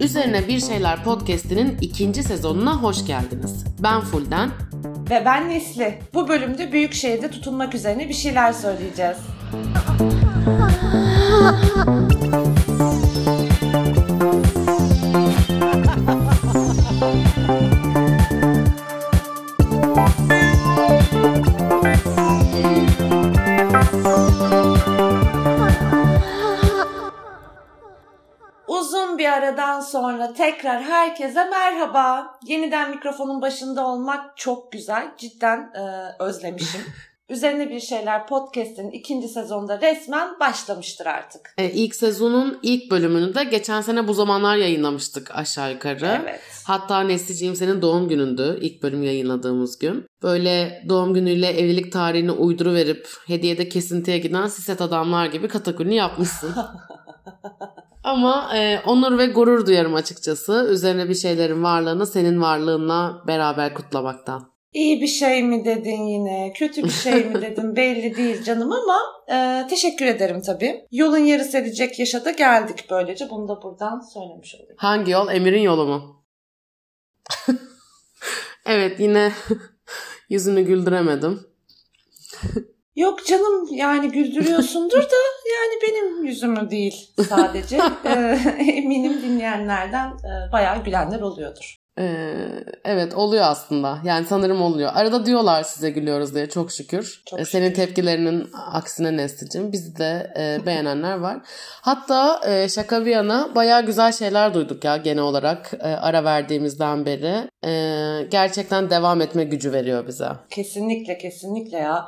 Üzerine Bir Şeyler Podcast'inin ikinci sezonuna hoş geldiniz. Ben Fulden. Ve ben Nesli. Bu bölümde büyük şehirde tutunmak üzerine bir şeyler söyleyeceğiz. sonra tekrar herkese merhaba. Yeniden mikrofonun başında olmak çok güzel. Cidden e, özlemişim. Üzerine Bir Şeyler Podcast'in ikinci sezonda resmen başlamıştır artık. Ee, ilk sezonun ilk bölümünü de geçen sene bu zamanlar yayınlamıştık aşağı yukarı. Evet. Hatta Nesliciğim senin doğum günündü ilk bölüm yayınladığımız gün. Böyle doğum günüyle evlilik tarihini uyduru verip hediyede kesintiye giden siset adamlar gibi katakulli yapmışsın. Ama e, onur ve gurur duyarım açıkçası. Üzerine bir şeylerin varlığını senin varlığınla beraber kutlamaktan. İyi bir şey mi dedin yine, kötü bir şey mi dedin belli değil canım ama e, teşekkür ederim tabii. Yolun yarısı edecek yaşa da geldik böylece. Bunu da buradan söylemiş olayım. Hangi yol? Emir'in yolu mu? evet yine yüzünü güldüremedim. Yok canım yani güldürüyorsundur da yani benim yüzümü değil sadece. E, eminim dinleyenlerden e, bayağı gülenler oluyordur. Ee, evet oluyor aslında. Yani sanırım oluyor. Arada diyorlar size gülüyoruz diye çok şükür. Çok Ee, Senin şükür. tepkilerinin aksine Nesli'cim. Bizi de e, beğenenler var. Hatta e, şaka bir yana bayağı güzel şeyler duyduk ya genel olarak e, ara verdiğimizden beri. E, gerçekten devam etme gücü veriyor bize. Kesinlikle kesinlikle ya.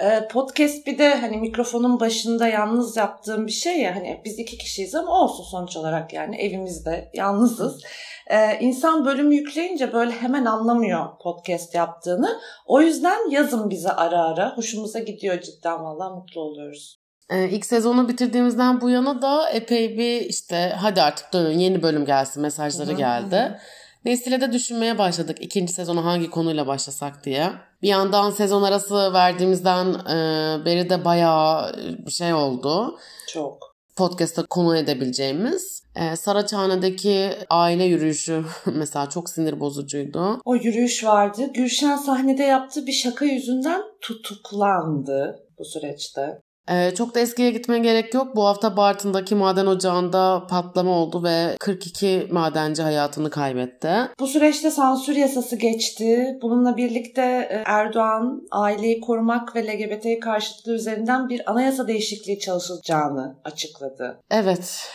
Ee, Podcast bir de hani mikrofonun başında yalnız yaptığım bir şey ya hani biz iki kişiyiz ama olsun sonuç olarak yani evimizde yalnızız. Ee, insan bölümü yükleyince böyle hemen anlamıyor podcast yaptığını. O yüzden yazın bize ara ara. Hoşumuza gidiyor cidden vallahi mutlu oluyoruz. Ee, ilk sezonu bitirdiğimizden bu yana da epey bir işte hadi artık dönün yeni bölüm gelsin mesajları geldi. Nesile de düşünmeye başladık ikinci sezonu hangi konuyla başlasak diye. Bir yandan sezon arası verdiğimizden e, beri de bayağı bir şey oldu. Çok. Podcast'ta konu edebileceğimiz. E, Saraçhane'deki aile yürüyüşü mesela çok sinir bozucuydu. O yürüyüş vardı. Gülşen sahnede yaptığı bir şaka yüzünden tutuklandı bu süreçte. Ee, çok da eskiye gitmeye gerek yok. Bu hafta Bartın'daki maden ocağında patlama oldu ve 42 madenci hayatını kaybetti. Bu süreçte sansür yasası geçti. Bununla birlikte e, Erdoğan aileyi korumak ve LGBT karşıtlığı üzerinden bir anayasa değişikliği çalışılacağını açıkladı. Evet,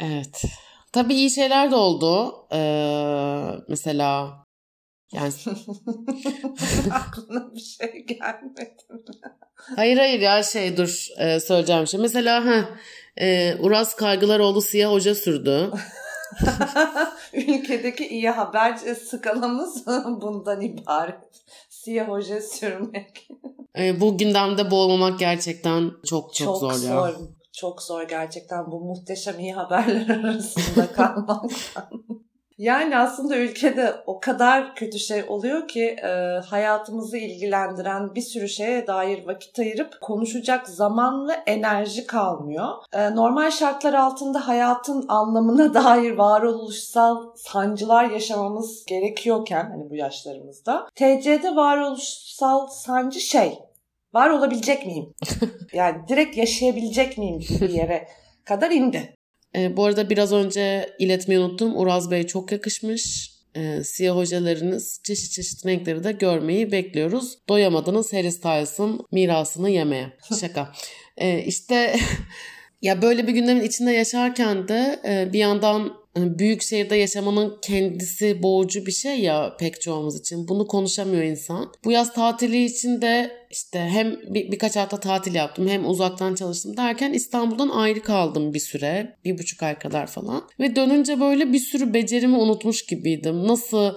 evet. Tabii iyi şeyler de oldu. Ee, mesela yani Aklına bir şey gelmedi mi? hayır hayır ya şey dur e, söyleyeceğim şey. Mesela ha e, Uras Kaygılaroğlu siyah hoca sürdü. Ülkedeki iyi haber skalamız bundan ibaret. Siyah hoca sürmek. E, bu gündemde boğulmamak gerçekten çok çok, zor, ya. zor. Çok zor gerçekten bu muhteşem iyi haberler arasında kalmaktan. Yani aslında ülkede o kadar kötü şey oluyor ki e, hayatımızı ilgilendiren bir sürü şeye dair vakit ayırıp konuşacak zaman ve enerji kalmıyor. E, normal şartlar altında hayatın anlamına dair varoluşsal sancılar yaşamamız gerekiyorken hani bu yaşlarımızda TC'de varoluşsal sancı şey var olabilecek miyim? Yani direkt yaşayabilecek miyim bir yere kadar indi. E, bu arada biraz önce iletmeyi unuttum. Uraz Bey çok yakışmış. E, siyah hocalarınız çeşit çeşit renkleri de görmeyi bekliyoruz. Doyamadınız Harry Styles'ın mirasını yemeye. Şaka. E, işte ya böyle bir gündemin içinde yaşarken de e, bir yandan büyük şehirde yaşamanın kendisi boğucu bir şey ya pek çoğumuz için. Bunu konuşamıyor insan. Bu yaz tatili için de işte hem bir, birkaç hafta tatil yaptım hem uzaktan çalıştım derken İstanbul'dan ayrı kaldım bir süre. Bir buçuk ay kadar falan. Ve dönünce böyle bir sürü becerimi unutmuş gibiydim. Nasıl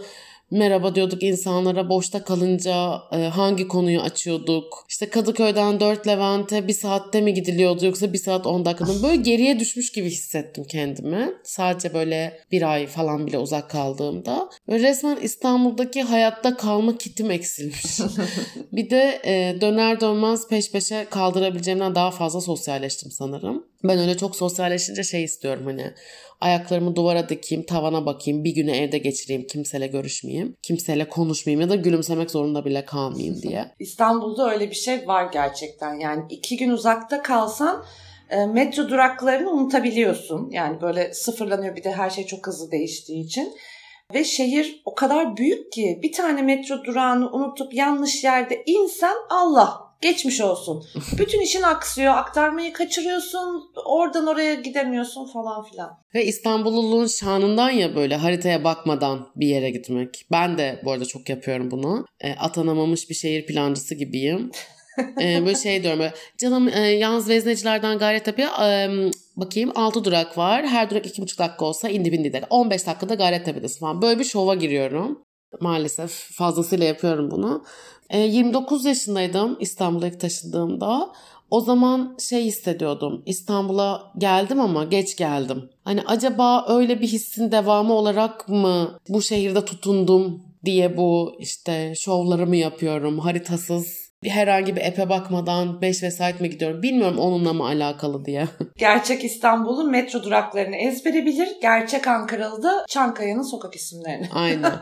merhaba diyorduk insanlara boşta kalınca e, hangi konuyu açıyorduk? İşte Kadıköy'den 4 Levent'e bir saatte mi gidiliyordu yoksa bir saat 10 dakikada mı? Böyle geriye düşmüş gibi hissettim kendimi. Sadece böyle bir ay falan bile uzak kaldığımda. Ve resmen İstanbul'daki hayatta kalma kitim eksilmiş. bir de e, döner dönmez peş peşe kaldırabileceğimden daha fazla sosyalleştim sanırım. Ben öyle çok sosyalleşince şey istiyorum hani ayaklarımı duvara dikeyim, tavana bakayım, bir günü evde geçireyim, kimseyle görüşmeyeyim, kimseyle konuşmayayım ya da gülümsemek zorunda bile kalmayayım diye. İstanbul'da öyle bir şey var gerçekten. Yani iki gün uzakta kalsan e, metro duraklarını unutabiliyorsun. Yani böyle sıfırlanıyor bir de her şey çok hızlı değiştiği için. Ve şehir o kadar büyük ki bir tane metro durağını unutup yanlış yerde insen Allah geçmiş olsun. Bütün işin aksıyor, aktarmayı kaçırıyorsun, oradan oraya gidemiyorsun falan filan. Ve İstanbulluluğun şanından ya böyle haritaya bakmadan bir yere gitmek. Ben de bu arada çok yapıyorum bunu. E, atanamamış bir şehir plancısı gibiyim. ee, böyle şey diyorum böyle canım e, yalnız veznecilerden Gayrettepe'ye e, bakayım 6 durak var. Her durak 2,5 dakika olsa indi bindi der. 15 dakikada Gayrettepe'desin falan. Böyle bir şova giriyorum. Maalesef fazlasıyla yapıyorum bunu. E, 29 yaşındaydım İstanbul'a ilk taşındığımda. O zaman şey hissediyordum. İstanbul'a geldim ama geç geldim. Hani acaba öyle bir hissin devamı olarak mı bu şehirde tutundum diye bu işte şovlarımı yapıyorum. Haritasız herhangi bir epe bakmadan 5 vesait mi gidiyorum bilmiyorum onunla mı alakalı diye. Gerçek İstanbul'un metro duraklarını ezbere bilir. Gerçek Ankaralı da Çankaya'nın sokak isimlerini. Aynen.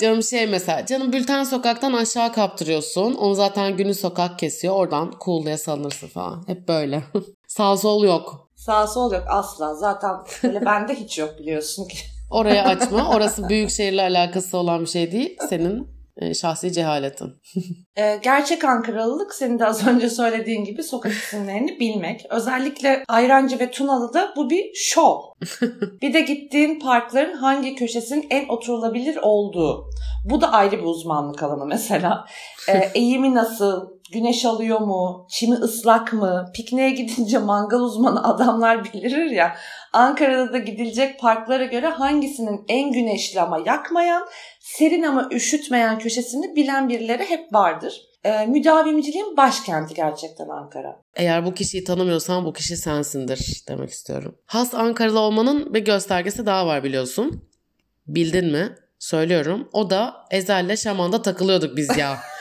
Canım şey mesela canım Bülten Sokak'tan aşağı kaptırıyorsun. Onu zaten günü sokak kesiyor. Oradan cool'luya salınırsın falan. Hep böyle. Sağ sol yok. Sağ sol yok asla. Zaten öyle bende hiç yok biliyorsun ki. Oraya açma. Orası büyük şehirle alakası olan bir şey değil. Senin şahsi cehaletin. e, gerçek Ankaralılık senin de az önce söylediğin gibi sokak isimlerini bilmek. Özellikle Ayrancı ve Tunalı'da bu bir şov. bir de gittiğin parkların hangi köşesinin en oturulabilir olduğu. Bu da ayrı bir uzmanlık alanı mesela. E, eğimi nasıl, güneş alıyor mu, çimi ıslak mı, pikniğe gidince mangal uzmanı adamlar bilir ya. Ankara'da da gidilecek parklara göre hangisinin en güneşli ama yakmayan, serin ama üşütmeyen köşesini bilen birileri hep vardır. E, müdavimciliğin başkenti gerçekten Ankara. Eğer bu kişiyi tanımıyorsan bu kişi sensindir demek istiyorum. Has Ankaralı olmanın bir göstergesi daha var biliyorsun. Bildin mi? Söylüyorum. O da Ezel'le Şaman'da takılıyorduk biz ya.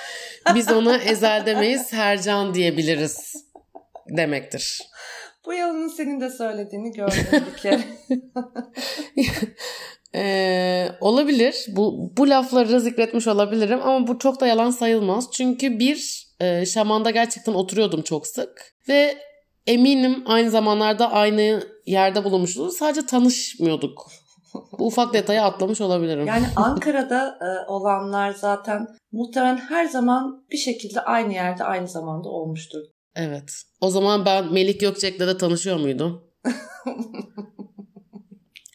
Biz ona Ezel demeyiz Sercan diyebiliriz demektir. Bu yalanın senin de söylediğini gördüm bir kere. Ee, olabilir. Bu, bu lafları zikretmiş olabilirim ama bu çok da yalan sayılmaz. Çünkü bir e, şamanda gerçekten oturuyordum çok sık ve eminim aynı zamanlarda aynı yerde bulunmuşuz. Sadece tanışmıyorduk. Bu ufak detayı atlamış olabilirim. Yani Ankara'da e, olanlar zaten muhtemelen her zaman bir şekilde aynı yerde aynı zamanda olmuştur. Evet. O zaman ben Melik Gökçek'le de tanışıyor muydum?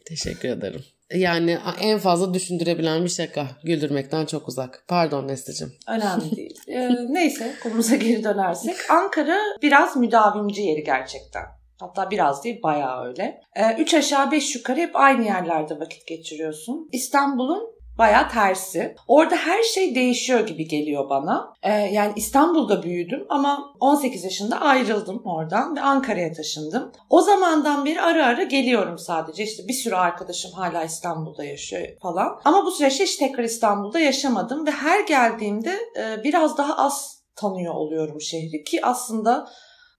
Teşekkür ederim. Yani en fazla düşündürebilen bir şaka. Güldürmekten çok uzak. Pardon Nesli'cim. Önemli değil. ee, neyse konumuza geri dönersek. Ankara biraz müdavimci yeri gerçekten. Hatta biraz değil bayağı öyle. Ee, üç aşağı beş yukarı hep aynı yerlerde vakit geçiriyorsun. İstanbul'un baya tersi. Orada her şey değişiyor gibi geliyor bana. Ee, yani İstanbul'da büyüdüm ama 18 yaşında ayrıldım oradan ve Ankara'ya taşındım. O zamandan beri ara ara geliyorum sadece. İşte bir sürü arkadaşım hala İstanbul'da yaşıyor falan. Ama bu süreçte hiç tekrar İstanbul'da yaşamadım ve her geldiğimde e, biraz daha az tanıyor oluyorum şehri ki aslında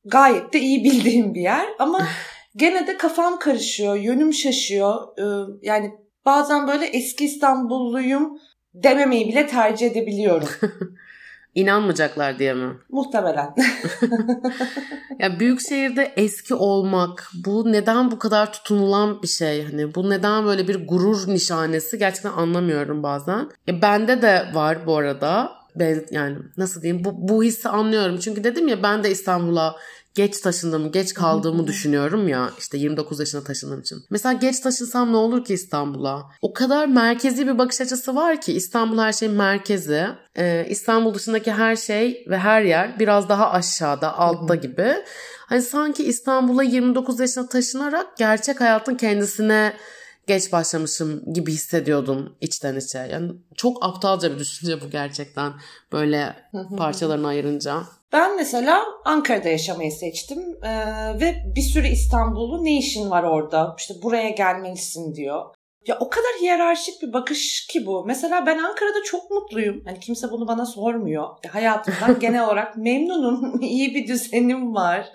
gayet de iyi bildiğim bir yer ama gene de kafam karışıyor, yönüm şaşıyor. Ee, yani bazen böyle eski İstanbulluyum dememeyi bile tercih edebiliyorum. İnanmayacaklar diye mi? Muhtemelen. ya büyük şehirde eski olmak bu neden bu kadar tutunulan bir şey hani bu neden böyle bir gurur nişanesi gerçekten anlamıyorum bazen. Ya bende de var bu arada yani nasıl diyeyim bu, bu hissi anlıyorum. Çünkü dedim ya ben de İstanbul'a geç taşındığımı, geç kaldığımı düşünüyorum ya işte 29 yaşına taşındığım için. Mesela geç taşınsam ne olur ki İstanbul'a? O kadar merkezi bir bakış açısı var ki İstanbul her şeyin merkezi. Ee, İstanbul dışındaki her şey ve her yer biraz daha aşağıda, altta gibi. Hani sanki İstanbul'a 29 yaşına taşınarak gerçek hayatın kendisine geç başlamışım gibi hissediyordum içten içe. Yani çok aptalca bir düşünce bu gerçekten böyle parçalarını ayırınca. Ben mesela Ankara'da yaşamayı seçtim ee, ve bir sürü İstanbullu ne işin var orada işte buraya gelmelisin diyor. Ya o kadar hiyerarşik bir bakış ki bu. Mesela ben Ankara'da çok mutluyum. Hani kimse bunu bana sormuyor. Hayatımdan genel olarak memnunum. İyi bir düzenim var.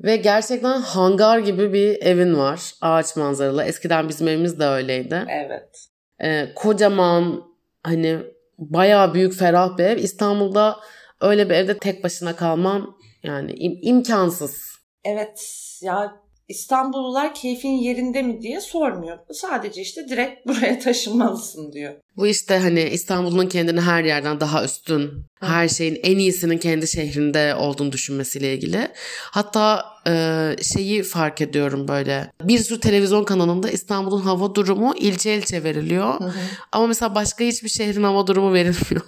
Ve gerçekten hangar gibi bir evin var. Ağaç manzaralı. Eskiden bizim evimiz de öyleydi. Evet. Ee, kocaman hani bayağı büyük ferah bir ev. İstanbul'da öyle bir evde tek başına kalman yani im- imkansız. Evet ya İstanbullular keyfin yerinde mi diye sormuyor. Sadece işte direkt buraya taşınmalısın diyor. Bu işte hani İstanbul'un kendini her yerden daha üstün, her şeyin en iyisinin kendi şehrinde olduğunu düşünmesiyle ilgili. Hatta e, şeyi fark ediyorum böyle. Bir sürü televizyon kanalında İstanbul'un hava durumu ilçe ilçe veriliyor. Hı hı. Ama mesela başka hiçbir şehrin hava durumu verilmiyor.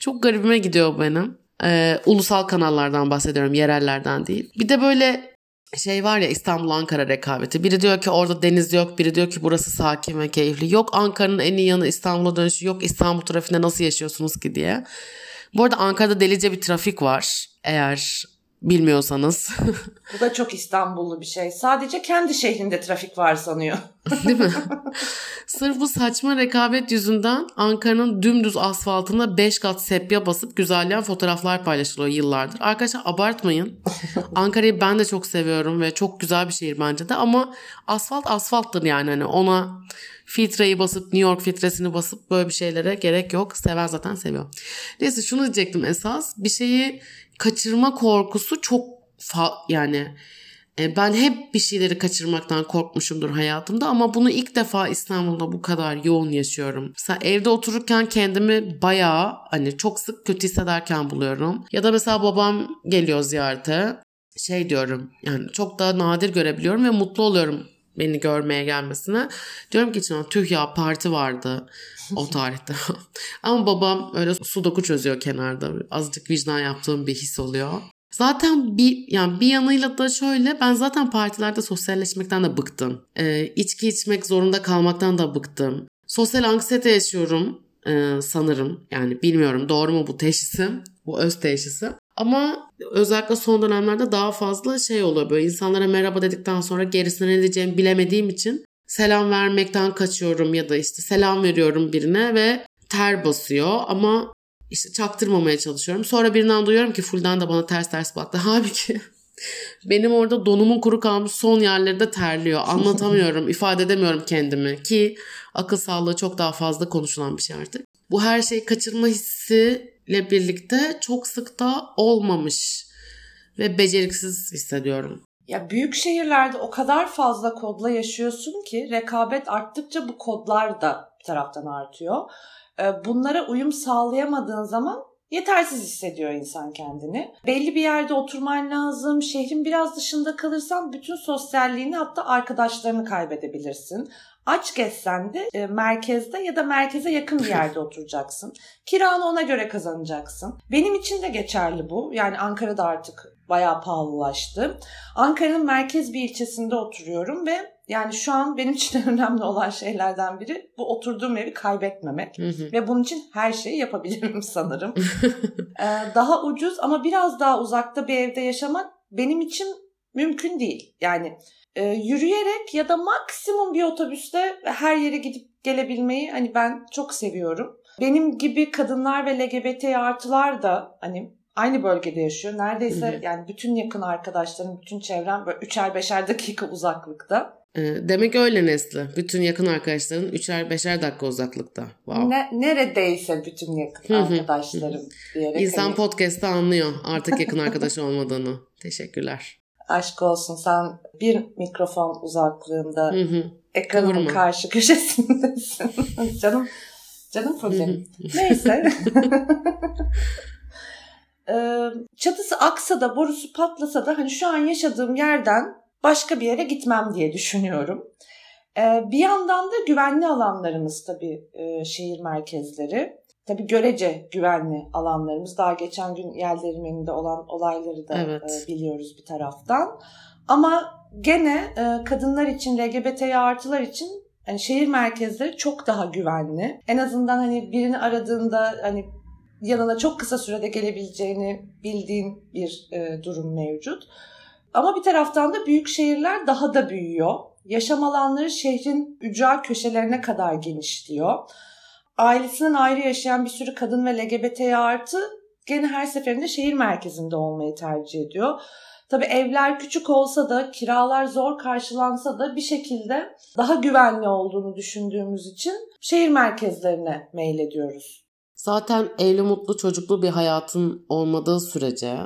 Çok garibime gidiyor benim. Ee, ulusal kanallardan bahsediyorum, yerellerden değil. Bir de böyle şey var ya İstanbul-Ankara rekabeti. Biri diyor ki orada deniz yok, biri diyor ki burası sakin ve keyifli. Yok Ankara'nın en iyi yanı İstanbul'a dönüşü, yok İstanbul trafiğinde nasıl yaşıyorsunuz ki diye. Bu arada Ankara'da delice bir trafik var eğer bilmiyorsanız. Bu da çok İstanbullu bir şey. Sadece kendi şehrinde trafik var sanıyor. Değil mi? Sırf bu saçma rekabet yüzünden Ankara'nın dümdüz asfaltına 5 kat sepya basıp güzelleyen fotoğraflar paylaşılıyor yıllardır. Arkadaşlar abartmayın. Ankara'yı ben de çok seviyorum ve çok güzel bir şehir bence de ama asfalt asfalttır yani hani ona filtreyi basıp New York filtresini basıp böyle bir şeylere gerek yok. Seven zaten seviyor. Neyse şunu diyecektim esas. Bir şeyi kaçırma korkusu çok fa- yani e, ben hep bir şeyleri kaçırmaktan korkmuşumdur hayatımda ama bunu ilk defa İstanbul'da bu kadar yoğun yaşıyorum. Mesela evde otururken kendimi bayağı hani çok sık kötü hissederken buluyorum. Ya da mesela babam geliyor ziyarete. Şey diyorum yani çok daha nadir görebiliyorum ve mutlu oluyorum beni görmeye gelmesine. Diyorum ki içine tüh ya parti vardı o tarihte. Ama babam öyle sudoku çözüyor kenarda. Azıcık vicdan yaptığım bir his oluyor. Zaten bir yani bir yanıyla da şöyle ben zaten partilerde sosyalleşmekten de bıktım. Ee, içki içmek zorunda kalmaktan da bıktım. Sosyal anksiyete yaşıyorum e, sanırım. Yani bilmiyorum doğru mu bu teşhisim. Bu öz teşhisi. Ama özellikle son dönemlerde daha fazla şey oluyor böyle insanlara merhaba dedikten sonra gerisine ne diyeceğimi bilemediğim için selam vermekten kaçıyorum ya da işte selam veriyorum birine ve ter basıyor ama işte çaktırmamaya çalışıyorum. Sonra birinden duyuyorum ki Fulden de bana ters ters baktı. Halbuki benim orada donumun kuru kalmış son yerleri de terliyor. Anlatamıyorum, ifade edemiyorum kendimi ki akıl sağlığı çok daha fazla konuşulan bir şey artık. Bu her şeyi kaçırma hissiyle birlikte çok sık da olmamış ve beceriksiz hissediyorum. Ya büyük şehirlerde o kadar fazla kodla yaşıyorsun ki rekabet arttıkça bu kodlar da bir taraftan artıyor. Ee, bunlara uyum sağlayamadığın zaman yetersiz hissediyor insan kendini. Belli bir yerde oturman lazım. Şehrin biraz dışında kalırsan bütün sosyalliğini hatta arkadaşlarını kaybedebilirsin. Aç gezsen de e, merkezde ya da merkeze yakın bir yerde oturacaksın. Kiranı ona göre kazanacaksın. Benim için de geçerli bu. Yani Ankara'da artık bayağı pahalılaştı. Ankara'nın merkez bir ilçesinde oturuyorum ve yani şu an benim için önemli olan şeylerden biri bu oturduğum evi kaybetmemek. Hı hı. Ve bunun için her şeyi yapabilirim sanırım. Ee, daha ucuz ama biraz daha uzakta bir evde yaşamak benim için mümkün değil. Yani e, yürüyerek ya da maksimum bir otobüste her yere gidip gelebilmeyi hani ben çok seviyorum. Benim gibi kadınlar ve LGBT artılar da hani aynı bölgede yaşıyor. Neredeyse Hı hı. yani bütün yakın arkadaşlarım, bütün çevrem böyle üçer beşer dakika uzaklıkta. Ee, Demek öyle Nesli. Bütün yakın arkadaşların üçer beşer dakika uzaklıkta. Wow. Ne, neredeyse bütün yakın arkadaşlarım diyerek İnsan hani, podcast'ta anlıyor artık yakın arkadaş olmadığını. Teşekkürler. Aşk olsun sen bir mikrofon uzaklığında Hı hı. ekranın Kıvırma. karşı köşesindesin. canım canım problemim. Neyse. Çatısı aksa da borusu patlasa da hani şu an yaşadığım yerden başka bir yere gitmem diye düşünüyorum. Bir yandan da güvenli alanlarımız tabii şehir merkezleri. Tabii görece güvenli alanlarımız. Daha geçen gün yerleriminde olan olayları da Evet. e, biliyoruz bir taraftan. Ama gene e, kadınlar için, LGBT'ye artılar için yani şehir merkezleri çok daha güvenli. En azından hani birini aradığında hani yanına çok kısa sürede gelebileceğini bildiğin bir e, durum mevcut. Ama bir taraftan da büyük şehirler daha da büyüyor. Yaşam alanları şehrin ücra köşelerine kadar genişliyor. Ailesinden ayrı yaşayan bir sürü kadın ve LGBT artı gene her seferinde şehir merkezinde olmayı tercih ediyor. Tabii evler küçük olsa da kiralar zor karşılansa da bir şekilde daha güvenli olduğunu düşündüğümüz için şehir merkezlerine meylediyoruz. Zaten evli mutlu çocuklu bir hayatın olmadığı sürece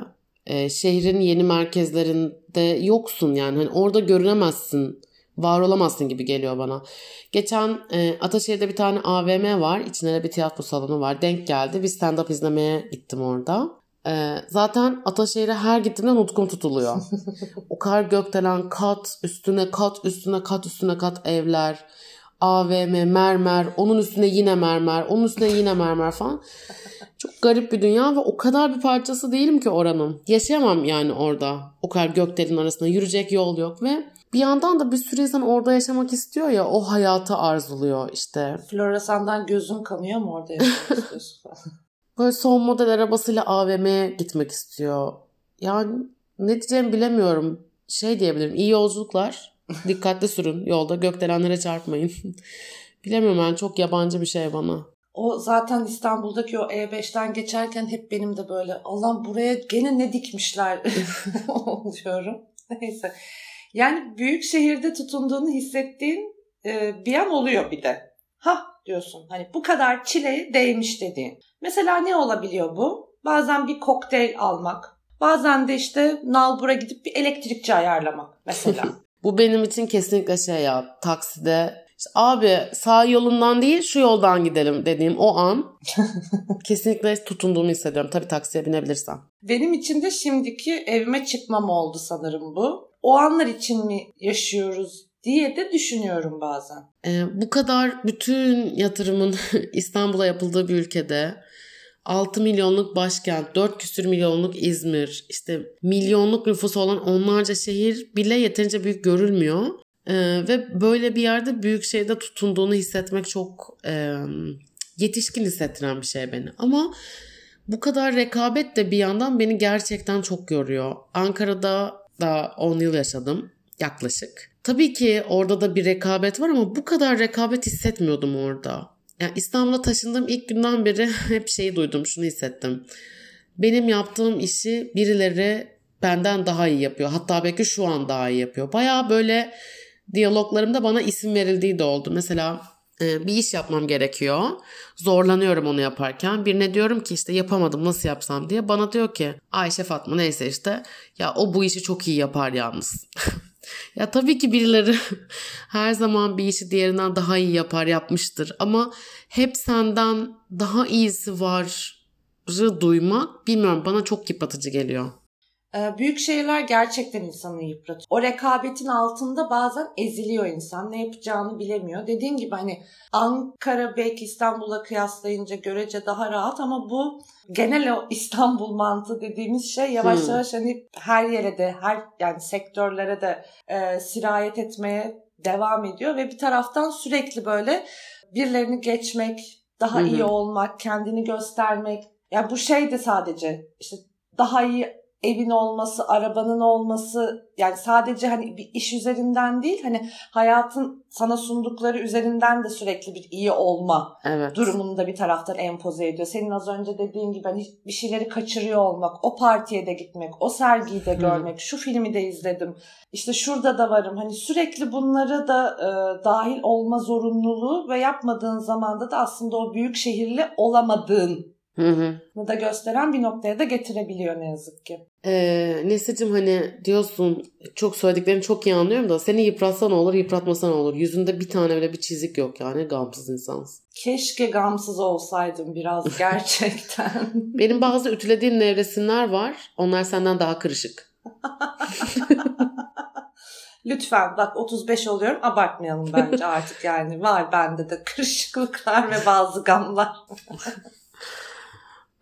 e, şehrin yeni merkezlerinde yoksun yani hani orada görünemezsin var olamazsın gibi geliyor bana. Geçen e, Ataşehir'de bir tane AVM var. İçinde de bir tiyatro salonu var. Denk geldi. Bir stand-up izlemeye gittim orada. E, zaten Ataşehir'e her gittiğimde nutkum tutuluyor. o kadar gökdelen kat üstüne kat üstüne kat üstüne kat evler. AVM, mermer, onun üstüne yine mermer, onun üstüne yine mermer falan. Çok garip bir dünya ve o kadar bir parçası değilim ki oranın. Yaşayamam yani orada. O kadar gökdelenin arasında yürüyecek yol yok ve bir yandan da bir sürü insan orada yaşamak istiyor ya o hayatı arzuluyor işte. Floresan'dan gözün kanıyor mu orada yaşamak istiyorsun Böyle son model arabasıyla AVM'ye gitmek istiyor. Yani ne diyeceğimi bilemiyorum. Şey diyebilirim iyi yolculuklar. Dikkatli sürün yolda gökdelenlere çarpmayın. bilemiyorum ben çok yabancı bir şey bana. O zaten İstanbul'daki o E5'ten geçerken hep benim de böyle Allah'ım buraya gene ne dikmişler oluyorum. Neyse. Yani büyük şehirde tutunduğunu hissettiğin e, bir an oluyor bir de. Ha diyorsun hani bu kadar çile değmiş dediğin. Mesela ne olabiliyor bu? Bazen bir kokteyl almak. Bazen de işte nalbura gidip bir elektrikçi ayarlamak mesela. bu benim için kesinlikle şey ya takside işte abi sağ yolundan değil şu yoldan gidelim dediğim o an kesinlikle tutunduğumu hissediyorum. Tabii taksiye binebilirsem. Benim için de şimdiki evime çıkmam oldu sanırım bu o anlar için mi yaşıyoruz diye de düşünüyorum bazen. Ee, bu kadar bütün yatırımın İstanbul'a yapıldığı bir ülkede 6 milyonluk başkent, 4 küsür milyonluk İzmir, işte milyonluk nüfusu olan onlarca şehir bile yeterince büyük görülmüyor. Ee, ve böyle bir yerde büyük şeyde tutunduğunu hissetmek çok e, yetişkin hissettiren bir şey beni. Ama bu kadar rekabet de bir yandan beni gerçekten çok yoruyor. Ankara'da daha 10 yıl yaşadım yaklaşık. Tabii ki orada da bir rekabet var ama bu kadar rekabet hissetmiyordum orada. Yani İstanbul'a taşındığım ilk günden beri hep şeyi duydum, şunu hissettim. Benim yaptığım işi birileri benden daha iyi yapıyor. Hatta belki şu an daha iyi yapıyor. Baya böyle diyaloglarımda bana isim verildiği de oldu. Mesela bir iş yapmam gerekiyor. Zorlanıyorum onu yaparken. Birine diyorum ki işte yapamadım nasıl yapsam diye. Bana diyor ki Ayşe Fatma neyse işte ya o bu işi çok iyi yapar yalnız. ya tabii ki birileri her zaman bir işi diğerinden daha iyi yapar yapmıştır. Ama hep senden daha iyisi var duymak bilmiyorum bana çok yıpratıcı geliyor. Ee, büyük şehirler gerçekten insanı yıpratıyor. O rekabetin altında bazen eziliyor insan. Ne yapacağını bilemiyor. Dediğim gibi hani Ankara belki İstanbul'a kıyaslayınca görece daha rahat ama bu genel o İstanbul mantığı dediğimiz şey yavaş hmm. yavaş hani her yere de her yani sektörlere de e, sirayet etmeye devam ediyor ve bir taraftan sürekli böyle birilerini geçmek, daha hı iyi olmak, kendini göstermek. Ya yani bu şey de sadece işte daha iyi evin olması, arabanın olması yani sadece hani bir iş üzerinden değil hani hayatın sana sundukları üzerinden de sürekli bir iyi olma evet. durumunu da bir taraftan empoze ediyor. Senin az önce dediğin gibi hani bir şeyleri kaçırıyor olmak, o partiye de gitmek, o sergiyi de görmek, Hı. şu filmi de izledim. İşte şurada da varım. Hani sürekli bunları da e, dahil olma zorunluluğu ve yapmadığın zamanda da aslında o büyük şehirli olamadığın Hı hı. da gösteren bir noktaya da getirebiliyor ne yazık ki. Ee, Nesicim hani diyorsun çok söylediklerini çok iyi anlıyorum da seni yıpratsan olur yıpratmasan olur. Yüzünde bir tane bile bir çizik yok yani gamsız insansın. Keşke gamsız olsaydım biraz gerçekten. Benim bazı ütülediğim nevresimler var. Onlar senden daha kırışık. Lütfen bak 35 oluyorum abartmayalım bence artık yani var bende de kırışıklıklar ve bazı gamlar.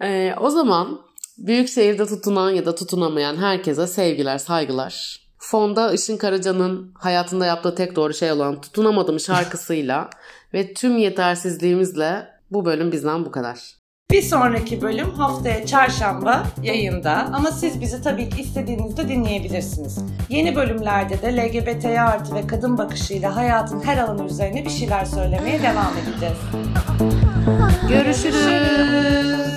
Ee, o zaman büyük şehirde tutunan ya da tutunamayan herkese sevgiler, saygılar. Fonda Işın Karaca'nın hayatında yaptığı tek doğru şey olan Tutunamadım şarkısıyla ve tüm yetersizliğimizle bu bölüm bizden bu kadar. Bir sonraki bölüm haftaya çarşamba yayında ama siz bizi tabii ki istediğinizde dinleyebilirsiniz. Yeni bölümlerde de LGBT artı ve kadın bakışıyla hayatın her alanı üzerine bir şeyler söylemeye devam edeceğiz. Görüşürüz.